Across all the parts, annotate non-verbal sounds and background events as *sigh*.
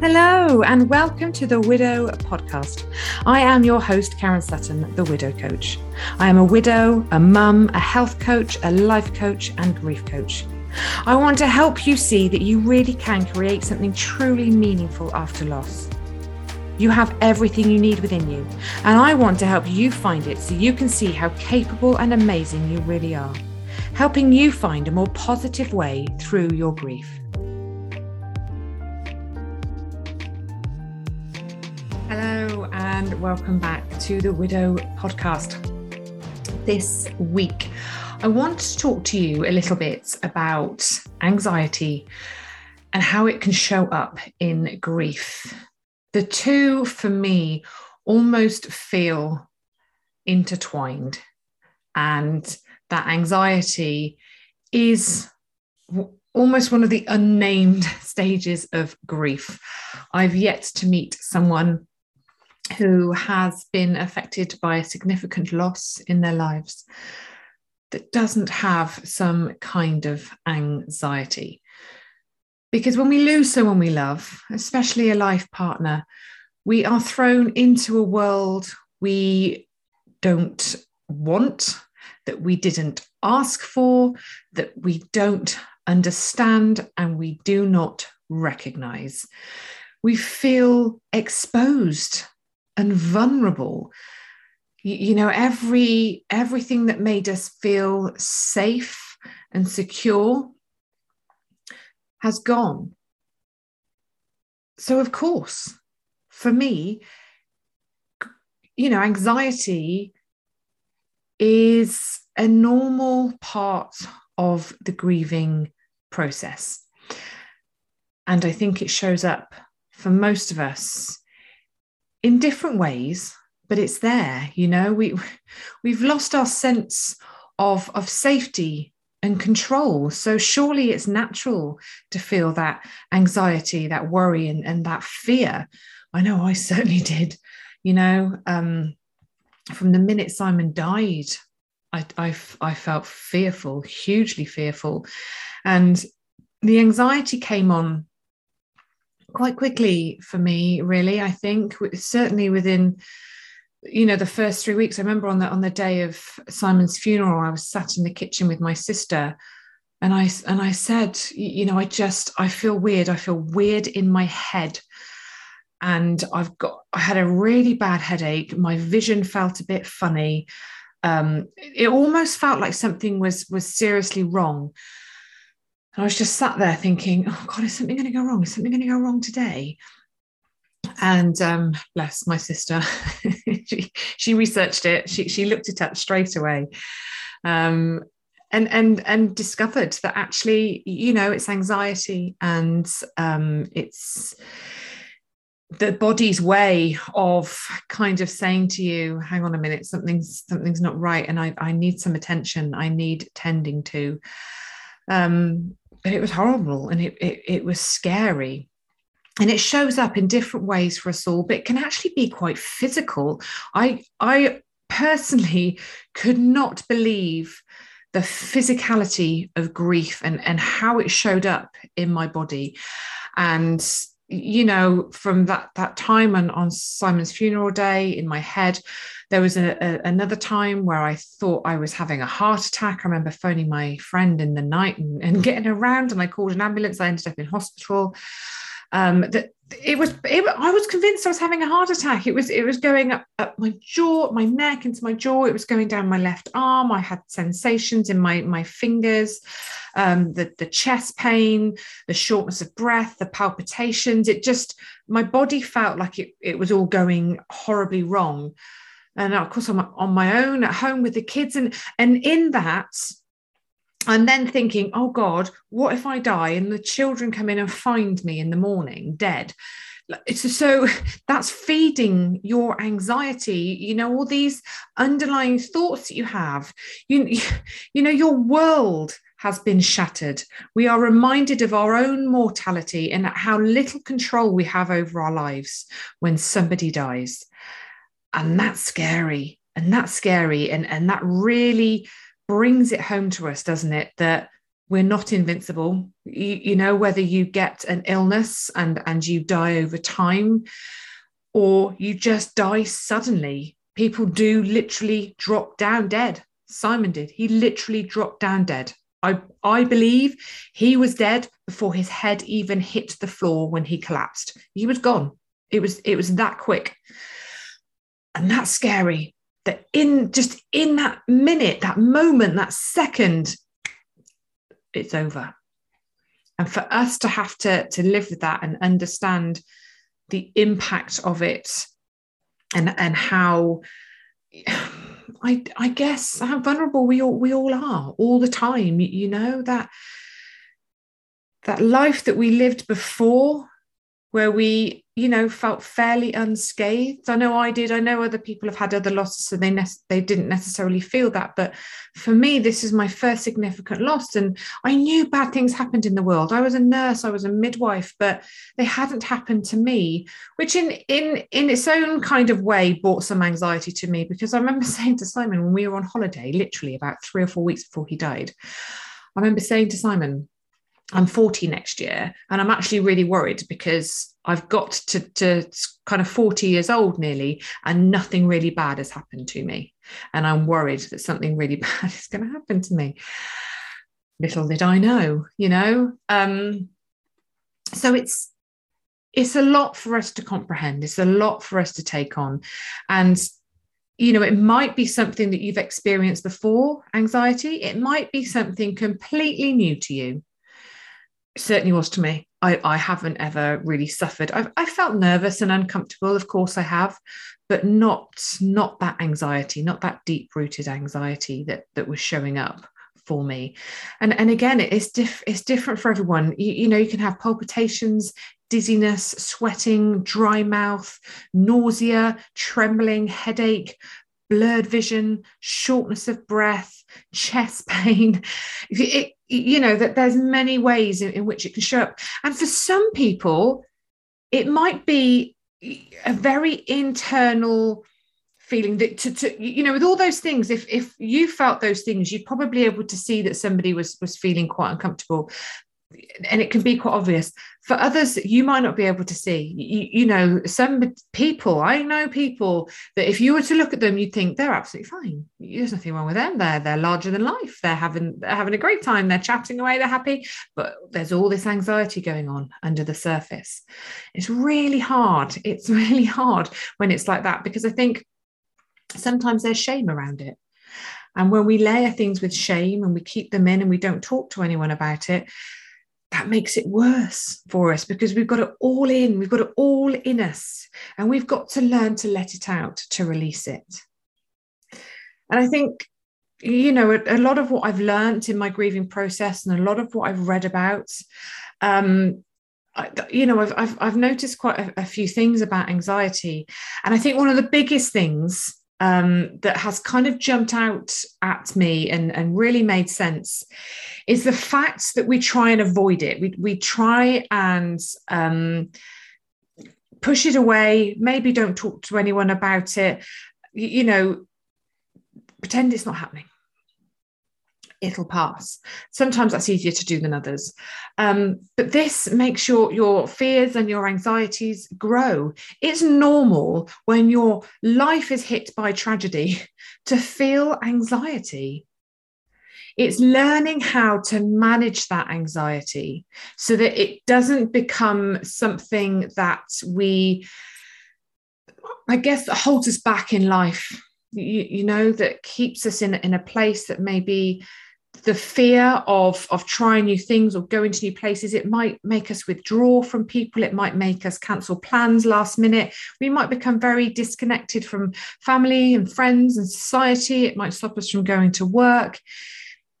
Hello, and welcome to the Widow Podcast. I am your host, Karen Sutton, the Widow Coach. I am a widow, a mum, a health coach, a life coach, and grief coach. I want to help you see that you really can create something truly meaningful after loss. You have everything you need within you, and I want to help you find it so you can see how capable and amazing you really are, helping you find a more positive way through your grief. Welcome back to the Widow Podcast. This week, I want to talk to you a little bit about anxiety and how it can show up in grief. The two, for me, almost feel intertwined, and that anxiety is almost one of the unnamed *laughs* stages of grief. I've yet to meet someone who has been affected by a significant loss in their lives that doesn't have some kind of anxiety. Because when we lose someone we love, especially a life partner, we are thrown into a world we don't want, that we didn't ask for, that we don't understand, and we do not recognize. We feel exposed and vulnerable. You, you know every everything that made us feel safe and secure has gone. So of course for me you know anxiety is a normal part of the grieving process. And i think it shows up for most of us in different ways but it's there you know? We we've lost our sense of of safety and control. So surely it's natural to feel that anxiety that worry and, and that fear. I know i *laughs* certainly did you know? Um, from the minute simon died I, I i felt fearful hugely fearful. And the anxiety came on quite quickly for me really i think certainly within you know the first three weeks. I remember on the on the day of simon's funeral i was sat in the kitchen with my sister and i and i said you know i just i feel weird. I feel weird in my head. And i've got i had a really bad headache. My vision felt a bit funny. Um, it almost felt like something was was seriously wrong I was just sat there thinking, oh God, is something going to go wrong? Is something going to go wrong today? And um, bless my sister, *laughs* she, she researched it. She, she looked it up straight away. Um, and and and discovered that actually you know it's anxiety and um, it's the body's way of kind of saying to you hang on a minute something's something's not right and i, I need some attention i need tending to um, but it was horrible and it, it, it was scary. And it shows up in different ways for us all but it can actually be quite physical. I i personally *laughs* could not believe the physicality of grief and and how it showed up in my body. And you know from that that time on, on simon's funeral day in my head there was a, a, another time where I thought I was having a heart attack. I remember phoning my friend in the night and, and *laughs* getting around, and I called an ambulance. I ended up in hospital. Um, that it was it, I was convinced I was having a heart attack. It was it was going up, up my jaw, my neck, into my jaw. It was going down my left arm. I had sensations in my my fingers, um, the the chest pain, the shortness of breath, the palpitations. It just my body felt like it it was all going horribly wrong and of course I'm on my own at home with the kids and and in that I'm then thinking oh god what if I die and the children come in and find me in the morning dead? So *laughs* that's feeding your anxiety you know all these underlying thoughts that you have. You *laughs* you know your world has been shattered. We are reminded of our own mortality and how little control we have over our lives when somebody dies. And that's scary and that's scary and and that really brings it home to us doesn't it that we're not invincible you, you know whether you get an illness and and you die over time or you just die suddenly people do literally drop down dead simon did he literally dropped down dead I, I believe he was dead before his head even hit the floor when he collapsed. He was gone. It was it was that quick. And that's scary. That in just in that minute, that moment, that second, it's over. And for us to have to, to live with that and understand the impact of it and, and how I, I guess how vulnerable we all we all are all the time. You, know that that life that we lived before, where we you know felt fairly unscathed. I know i did. I know other people have had other losses so they ne- they didn't necessarily feel that but for me this is my first significant loss and i knew bad things happened in the world. I was a nurse i was a midwife but they hadn't happened to me which in in in its own kind of way brought some anxiety to me because i remember *laughs* saying to simon when we were on holiday literally about 3 or 4 weeks before he died i remember saying to simon I'm 40 next year, and I'm actually really worried because I've got to, to kind of 40 years old nearly, and nothing really bad has happened to me. And I'm worried that something really *laughs* bad is going to happen to me. Little did I know, you know. Um, so it's it's a lot for us to comprehend. It's a lot for us to take on, and you know, it might be something that you've experienced before, anxiety. It might be something completely new to you certainly was to me. I, I haven't ever really suffered. I've I felt nervous and uncomfortable, of course I have, but not not that anxiety, not that deep rooted anxiety that that was showing up for me. And and again, it's diff, it's different for everyone. You, you know, you can have palpitations, dizziness, sweating, dry mouth, nausea, trembling, headache, blurred vision, shortness of breath, chest *laughs* pain. It, you know that there's many ways in, in which it can show up and for some people it might be a very internal feeling that to, to you know with all those things if if you felt those things you'd probably able to see that somebody was was feeling quite uncomfortable and it can be quite obvious. For others you might not be able to see. You, you, know some people i know people that if you were to look at them you'd think they're absolutely fine. There's nothing wrong with them. They're they're larger than life. They're having they're having a great time. They're chatting away. They're happy. But there's all this anxiety going on under the surface. It's really hard. It's *laughs* really hard when it's like that because i think sometimes there's shame around it. And when we layer things with shame and we keep them in and we don't talk to anyone about it that makes it worse for us because we've got it all in, we've got it all in us, and we've got to learn to let it out, to release it. And I think, you know, a, a lot of what I've learned in my grieving process and a lot of what I've read about, um, I, you know, I've, I've, I've noticed quite a, a few things about anxiety. And I think one of the biggest things um, that has kind of jumped out at me and, and really made sense is the fact that we try and avoid it. We, we try and um, push it away, maybe don't talk to anyone about it, you, you know, pretend it's not happening it'll pass. Sometimes that's easier to do than others. Um, but this makes your, your fears and your anxieties grow. It's normal when your life is hit by tragedy *laughs* to feel anxiety. It's learning how to manage that anxiety so that it doesn't become something that we, I guess, holds us back in life you, you, know that keeps us in, in a place that maybe the fear of of trying new things or going to new places. It might make us withdraw from people. It might make us cancel plans last minute. We might become very disconnected from family and friends and society. It might stop us from going to work.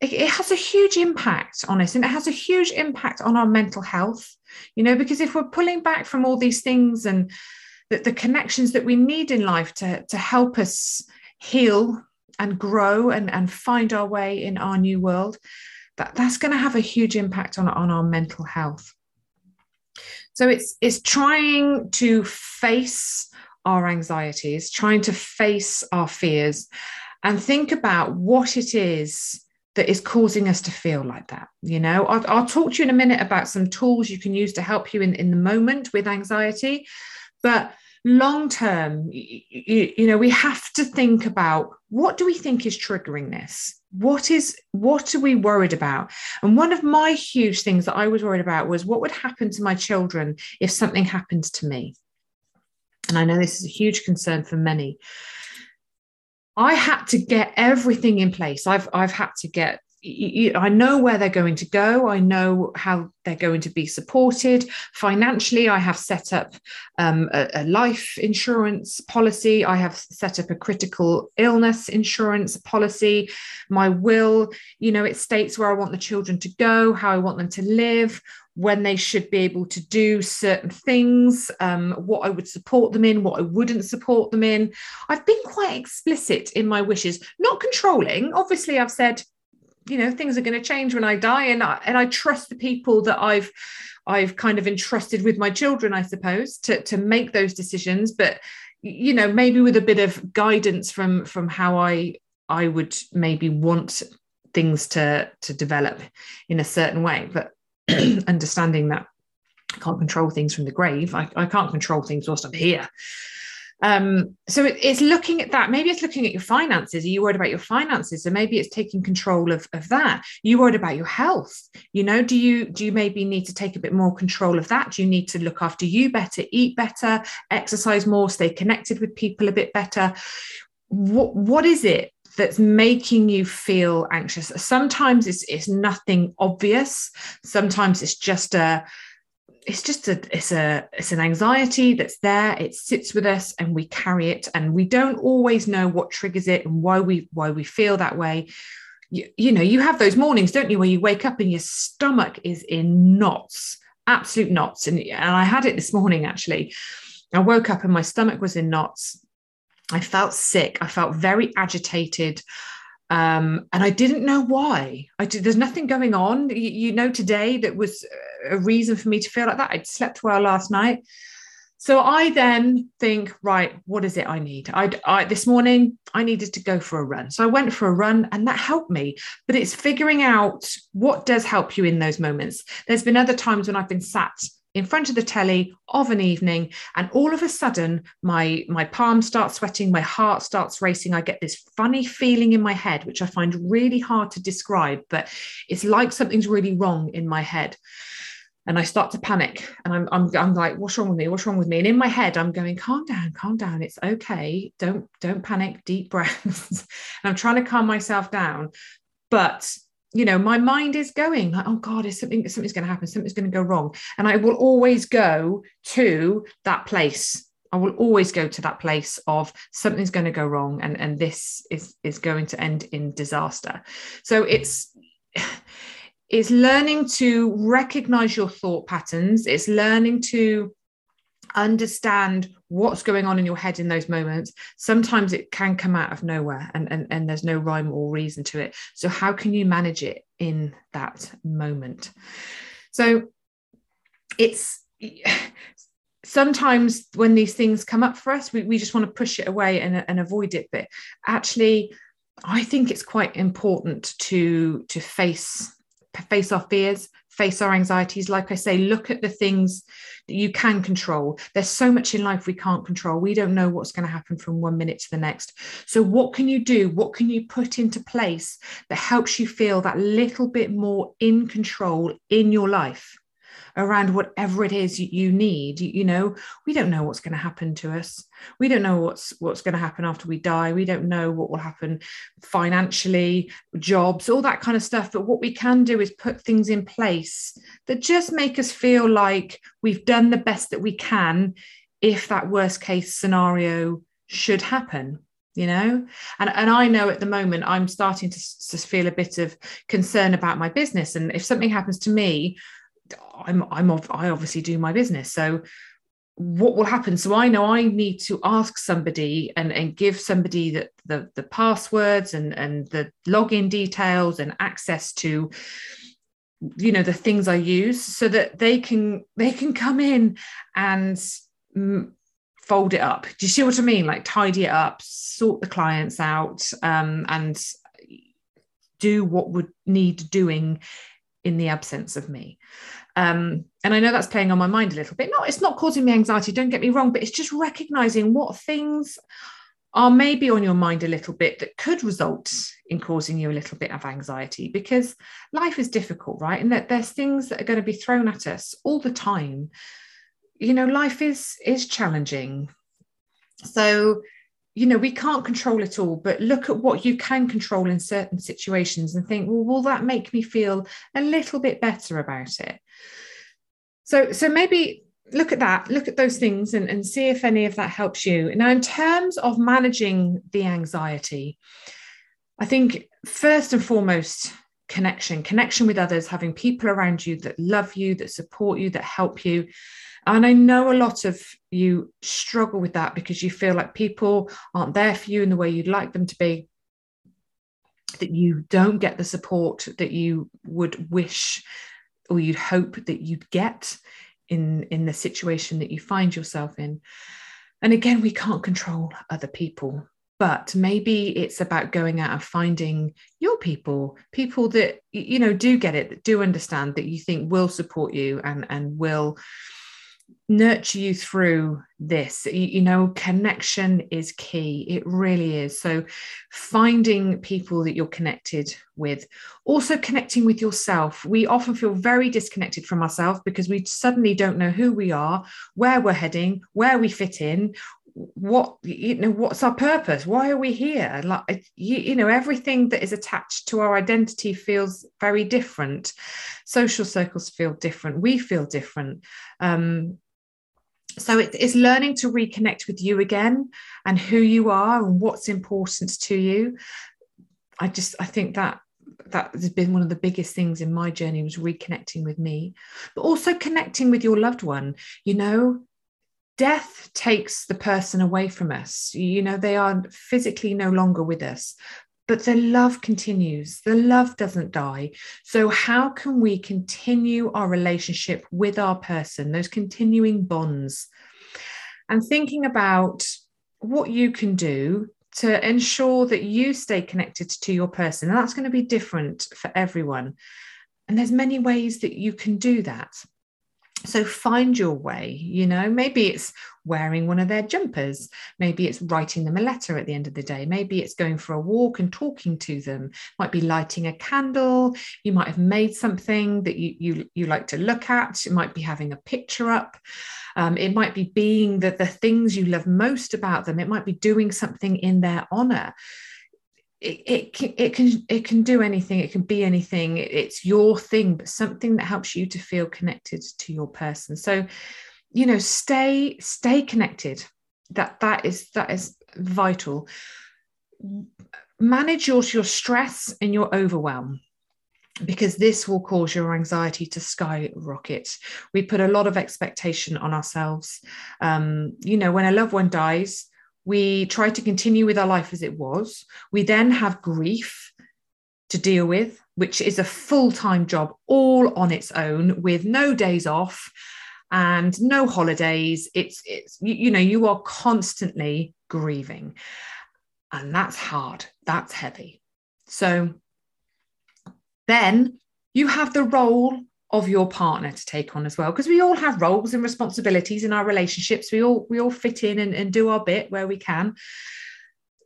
It, it has a huge impact on us and it has a huge impact on our mental health you know because if we're pulling back from all these things and the, the connections that we need in life to to help us heal and grow and, and find our way in our new world, that, that's going to have a huge impact on, on our mental health. So it's it's trying to face our anxieties, trying to face our fears, and think about what it is that is causing us to feel like that you know I'll, I'll, talk to you in a minute about some tools you can use to help you in, in the moment with anxiety but long term you, you know we have to think about what do we think is triggering this? What is what are we worried about? And one of my huge things that i was worried about was what would happen to my children if something happened to me? And i know this is a huge concern for many. I had to get everything in place. I've i've had to get I know where they're going to go. I know how they're going to be supported. Financially, I have set up um, a, a, life insurance policy. I have set up a critical illness insurance policy. My will, you know, it states where I want the children to go, how I want them to live, when they should be able to do certain things, um, what I would support them in, what I wouldn't support them in. I've been quite explicit in my wishes, not controlling. Obviously, I've said, you know things are going to change when i die and I, and I trust the people that i've i've kind of entrusted with my children i suppose to to make those decisions. But you know maybe with a bit of guidance from from how i i would maybe want things to to develop in a certain way. But *clears throat* understanding that I can't control things from the grave I, I can't control things whilst i'm here um, so it, it's looking at that. Maybe it's looking at your finances. Are you worried about your finances? So maybe it's taking control of, of that. You worried about your health. You know, do you do you maybe need to take a bit more control of that? Do you need to look after you better, eat better, exercise more, stay connected with people a bit better? What what is it that's making you feel anxious? Sometimes it's it's nothing obvious. Sometimes it's just a it's just a it's a it's an anxiety that's there. It sits with us and we carry it. And we don't always know what triggers it and why we why we feel that way. You, you know you have those mornings don't you where you wake up and your stomach is in knots absolute knots. And, and i had it this morning actually. I woke up and my stomach was in knots. I felt sick. I felt very agitated um, and I didn't know why. I did, there's nothing going on. You, you, know, today that was a reason for me to feel like that. I'd slept well last night, so I then think, right, what is it I need? I, I this morning I needed to go for a run, so I went for a run, and that helped me. But it's figuring out what does help you in those moments. There's been other times when I've been sat in front of the telly of an evening and all of a sudden my my palms start sweating my heart starts racing i get this funny feeling in my head which i find really hard to describe but it's like something's really wrong in my head and I start to panic and I'm, I'm, I'm like, what's wrong with me? What's wrong with me? And in my head, I'm going, calm down, calm down. It's okay. Don't, don't panic, deep *laughs* breaths. and I'm trying to calm myself down. But you know my mind is going like oh god is something something's going to happen something's going to go wrong. And i will always go to that place. I will always go to that place of something's going to go wrong and and this is is going to end in disaster. So it's *sighs* it's learning to recognize your thought patterns. It's learning to understand what's going on in your head in those moments sometimes it can come out of nowhere and, and and there's no rhyme or reason to it. So how can you manage it in that moment? So it's sometimes when these things come up for us we, we just want to push it away and, and avoid it. But actually i think it's quite important to to face face our fears face our anxieties. Like i say look at the things that you can control. There's so much in life we can't control. We don't know what's going to happen from one minute to the next. So what can you do? What can you put into place that helps you feel that little bit more in control in your life around whatever it is you need. You, know we don't know what's going to happen to us. We don't know what's what's going to happen after we die. We don't know what will happen financially jobs all that kind of stuff. But what we can do is put things in place that just make us feel like we've done the best that we can if that worst case scenario should happen you know? And and i know at the moment i'm starting to, to feel a bit of concern about my business. And if something happens to me I'm I'm I obviously do my business. So what will happen? So I know I need to ask somebody and, and give somebody the, the, the passwords and, and the login details and access to you know the things I use so that they can they can come in and fold it up. Do you see what I mean? Like tidy it up, sort the clients out, um, and do what would need doing in the absence of me. Um, and I know that's playing on my mind a little bit. No, it's not causing me anxiety, don't get me wrong, but it's just recognizing what things are maybe on your mind a little bit that could result in causing you a little bit of anxiety because life is difficult, right? And that there's things that are going to be thrown at us all the time. You know, life is is challenging. So, you know, we can't control it all, but look at what you can control in certain situations and think, well, will that make me feel a little bit better about it? So, so maybe look at that, look at those things and, and see if any of that helps you. Now, in terms of managing the anxiety, I think first and foremost, connection, connection with others, having people around you that love you, that support you, that help you. And I know a lot of you struggle with that because you feel like people aren't there for you in the way you'd like them to be, that you don't get the support that you would wish or you'd hope that you'd get in in the situation that you find yourself in. And again we can't control other people but maybe it's about going out and finding your people people that you know do get it that do understand that you think will support you and and will nurture you through this. You, you, know connection is key. It really is. So finding people that you're connected with also connecting with yourself. We often feel very disconnected from ourselves because we suddenly don't know who we are where we're heading where we fit in what you know what's our purpose? Why are we here? Like you, you know everything that is attached to our identity feels very different. Social circles feel different. We feel different. Um, so it, it's learning to reconnect with you again and who you are and what's important to you. I just i think that that has been one of the biggest things in my journey was reconnecting with me but also connecting with your loved one. You know death takes the person away from us you know they are physically no longer with us but the love continues. The love doesn't die. So, how can we continue our relationship with our person, those continuing bonds? And thinking about what you can do to ensure that you stay connected to your person. And that's going to be different for everyone. And there's many ways that you can do that so find your way you know maybe it's wearing one of their jumpers maybe it's writing them a letter at the end of the day maybe it's going for a walk and talking to them might be lighting a candle you might have made something that you you, you like to look at it might be having a picture up um, it might be being the, the things you love most about them it might be doing something in their honor it, it can, it can it can do anything it can be anything it's your thing but something that helps you to feel connected to your person so you know stay stay connected that that is that is vital manage your your stress and your overwhelm because this will cause your anxiety to skyrocket. We put a lot of expectation on ourselves. Um, you know, when a loved one dies, we try to continue with our life as it was. We then have grief to deal with, which is a full time job all on its own with no days off and no holidays. It's, it's you, you know, you are constantly grieving. And that's hard, that's heavy. So then you have the role of your partner to take on as well because we all have roles and responsibilities in our relationships. We all we all fit in and, and do our bit where we can.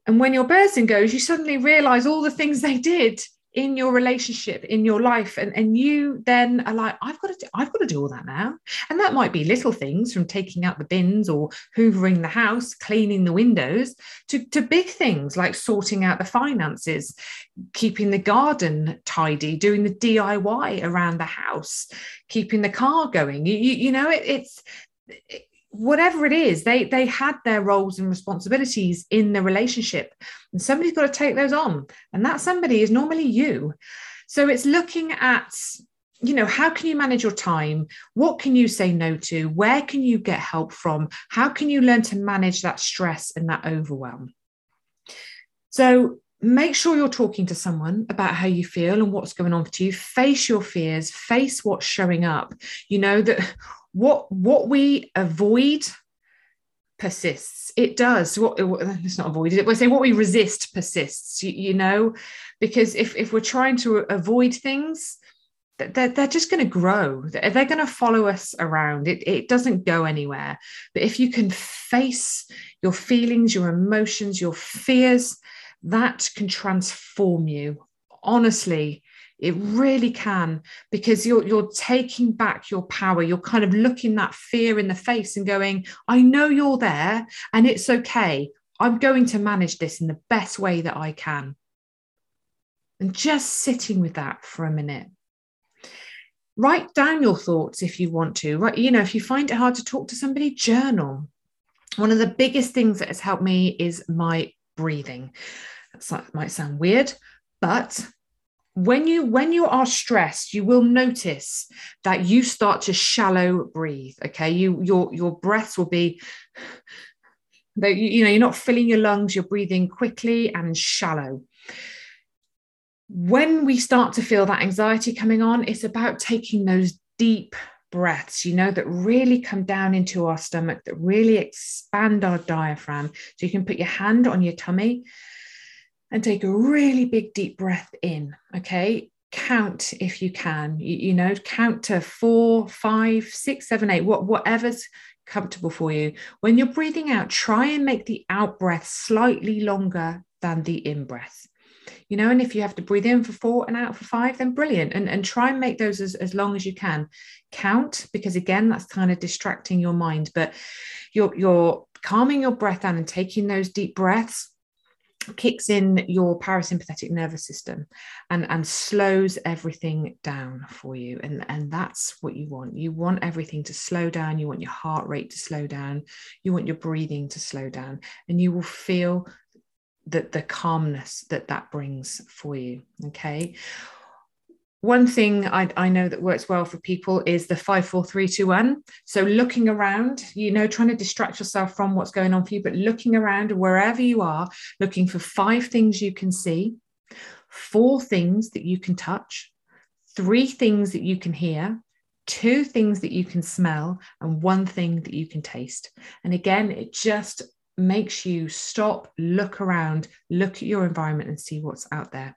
And when your person goes you suddenly realize all the things they did in your relationship in your life and, and you then are like i've got to do, i've got to do all that now. And that might be little things from taking out the bins or hoovering the house cleaning the windows to, to big things like sorting out the finances keeping the garden tidy doing the diy around the house keeping the car going. You, you, you know it, it's it, whatever it is they they had their roles and responsibilities in the relationship. And somebody's got to take those on. And that somebody is normally you. So it's looking at you know how can you manage your time? What can you say no to? Where can you get help from? How can you learn to manage that stress and that overwhelm? So make sure you're talking to someone about how you feel and what's going on for you. Face your fears. Face what's showing up. You know that what what we avoid persists. It does. What it's not avoided. It. We say what we resist persists. You, you know, because if if we're trying to avoid things, they're, they're just going to grow. They're, they're going to follow us around. It, it doesn't go anywhere. But if you can face your feelings, your emotions, your fears, that can transform you. Honestly, it really can because you're you're taking back your power. You're kind of looking that fear in the face and going, I know you're there and it's okay. I'm going to manage this in the best way that I can. And just sitting with that for a minute. Write down your thoughts if you want to. Right, you know, if you find it hard to talk to somebody, journal. One of the biggest things that has helped me is my breathing. That might sound weird, but when you when you are stressed you will notice that you start to shallow breathe okay? You your your breath will be *sighs* that you know you're not filling your lungs you're breathing quickly and shallow. When we start to feel that anxiety coming on it's about taking those deep breaths you know that really come down into our stomach that really expand our diaphragm. So you can put your hand on your tummy and take a really big deep breath in. Okay. Count if you can, you, you know, count to four, five, six, seven, eight, what, whatever's comfortable for you. When you're breathing out, try and make the out breath slightly longer than the in breath. You know, and if you have to breathe in for four and out for five, then brilliant. And, and try and make those as, as long as you can. Count, because again, that's kind of distracting your mind, but you're you're calming your breath down and taking those deep breaths kicks in your parasympathetic nervous system and and slows everything down for you. And and that's what you want. You want everything to slow down. You want your heart rate to slow down. You want your breathing to slow down. And you will feel that the calmness that that brings for you okay one thing I, I, know that works well for people is the five, four, three, two, one. So looking around, you know, trying to distract yourself from what's going on for you, but looking around wherever you are, looking for five things you can see, four things that you can touch, three things that you can hear, two things that you can smell, and one thing that you can taste. And again, it just makes you stop, look around, look at your environment, and see what's out there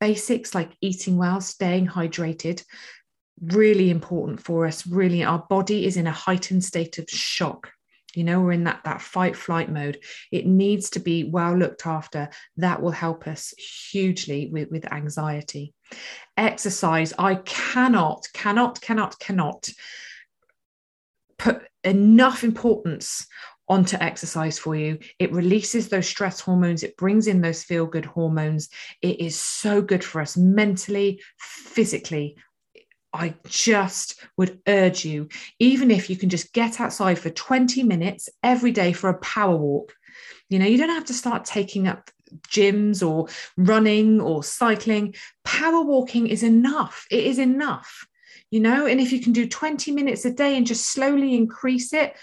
basics like eating well, staying hydrated, really important for us. Really, our body is in a heightened state of shock. You know, we're in that, that fight flight mode. It needs to be well looked after. That will help us hugely with, with anxiety. Exercise, I cannot, cannot, cannot, cannot put enough importance onto exercise for you. It releases those stress hormones, it brings in those feel good hormones. It is so good for us mentally, physically. I just would urge you, even if you can just get outside for 20 minutes every day for a power walk. You know, you don't have to start taking up gyms or running or cycling. Power walking is enough. It is enough, you know. And if you can do 20 minutes a day and just slowly increase it,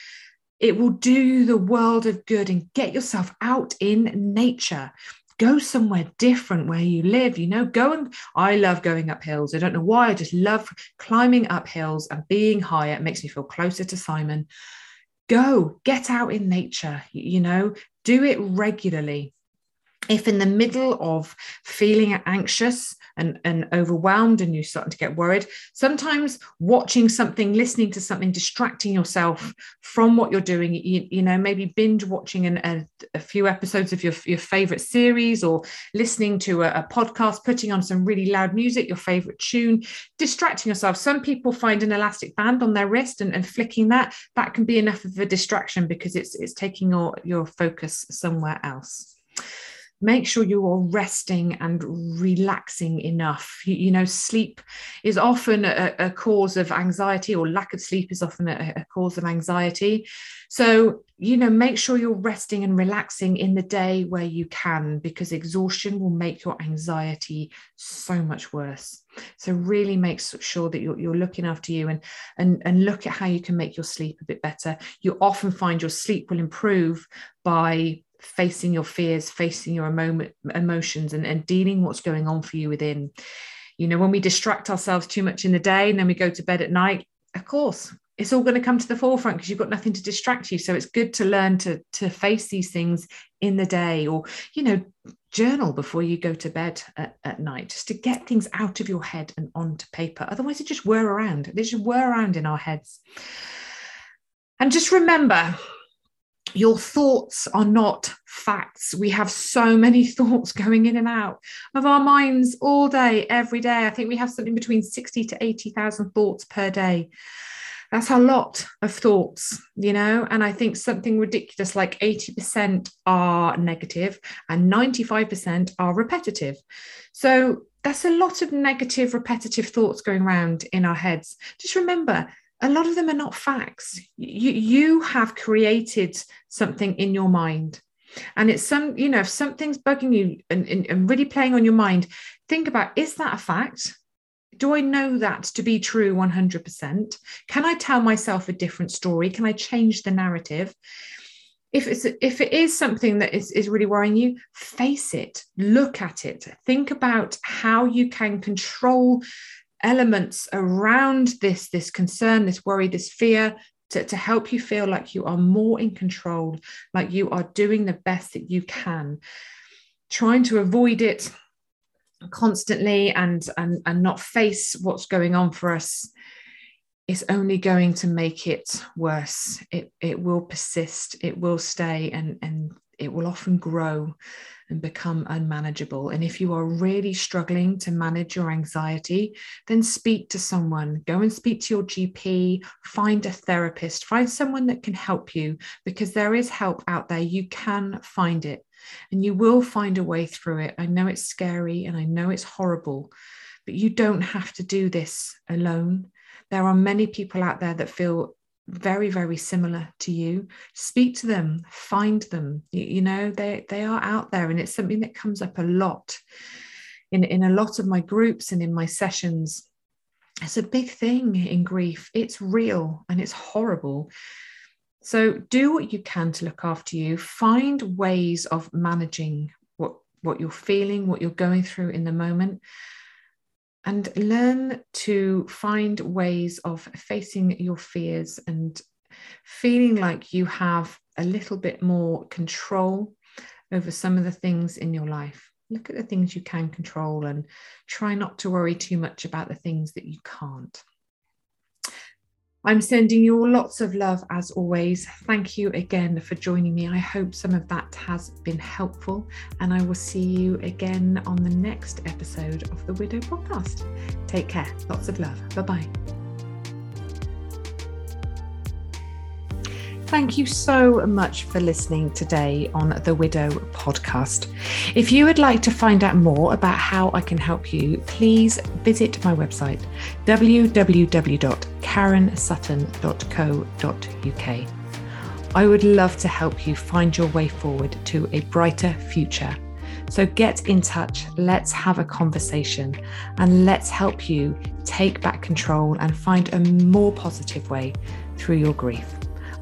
it will do the world of good and get yourself out in nature. Go somewhere different where you live, you know, go and I love going up hills. I don't know why, I just love climbing up hills and being higher. It makes me feel closer to Simon. Go, get out in nature, you know, do it regularly if in the middle of feeling anxious and, and overwhelmed and you're starting to get worried, sometimes watching something, listening to something, distracting yourself from what you're doing, you, you know, maybe binge watching an, a, a, few episodes of your, your favorite series or listening to a, a podcast, putting on some really loud music, your favorite tune, distracting yourself. Some people find an elastic band on their wrist and, and flicking that, that can be enough of a distraction because it's, it's taking your, your focus somewhere else make sure you are resting and relaxing enough. You, you know, sleep is often a, a, cause of anxiety, or lack of sleep is often a, a cause of anxiety. So, you know, make sure you're resting and relaxing in the day where you can, because exhaustion will make your anxiety so much worse. So really make sure that you're, you're looking after you and, and, and look at how you can make your sleep a bit better. You often find your sleep will improve by facing your fears, facing your emo- emotions, and, and dealing what's going on for you within. You know, when we distract ourselves too much in the day and then we go to bed at night, of course, it's all going to come to the forefront because you've got nothing to distract you. So it's good to learn to to face these things in the day or you know journal before you go to bed at, at night just to get things out of your head and onto paper. Otherwise it just whir around. They just whir around in our heads. And just remember your thoughts are not facts. We have so many *laughs* thoughts going in and out of our minds all day, every day. I think we have something between 60 to 80,000 thoughts per day. That's a lot of thoughts, you know. And I think something ridiculous like 80% are negative and 95% are repetitive. So that's a lot of negative, repetitive thoughts going around in our heads. Just remember, a lot of them are not facts. You, you have created something in your mind. And it's some, you know, if something's bugging you and, and, and really playing on your mind, think about is that a fact? Do I know that to be true 100%? Can I tell myself a different story? Can I change the narrative? If it's if it is something that is, is really worrying you, face it, look at it, think about how you can control elements around this this concern this worry this fear to, to help you feel like you are more in control like you are doing the best that you can. Trying to avoid it constantly and and and not face what's going on for us is only going to make it worse. It it will persist. It will stay and and it will often grow and become unmanageable. And if you are really struggling to manage your anxiety, then speak to someone. Go and speak to your GP, find a therapist, find someone that can help you because there is help out there. You can find it and you will find a way through it. I know it's scary and I know it's horrible, but you don't have to do this alone. There are many people out there that feel very very similar to you. Speak to them find them. You, you, know they they are out there and it's something that comes up a lot in in a lot of my groups and in my sessions. It's a big thing in grief. It's real and it's horrible. So do what you can to look after you. Find ways of managing what what you're feeling what you're going through in the moment and learn to find ways of facing your fears and feeling like you have a little bit more control over some of the things in your life. Look at the things you can control and try not to worry too much about the things that you can't. I'm sending you all lots of love as always. Thank you again for joining me. I hope some of that has been helpful, and I will see you again on the next episode of the Widow Podcast. Take care. Lots of love. Bye bye. Thank you so much for listening today on the Widow podcast. If you would like to find out more about how I can help you, please visit my website www.karensutton.co.uk. I would love to help you find your way forward to a brighter future. So get in touch, let's have a conversation, and let's help you take back control and find a more positive way through your grief.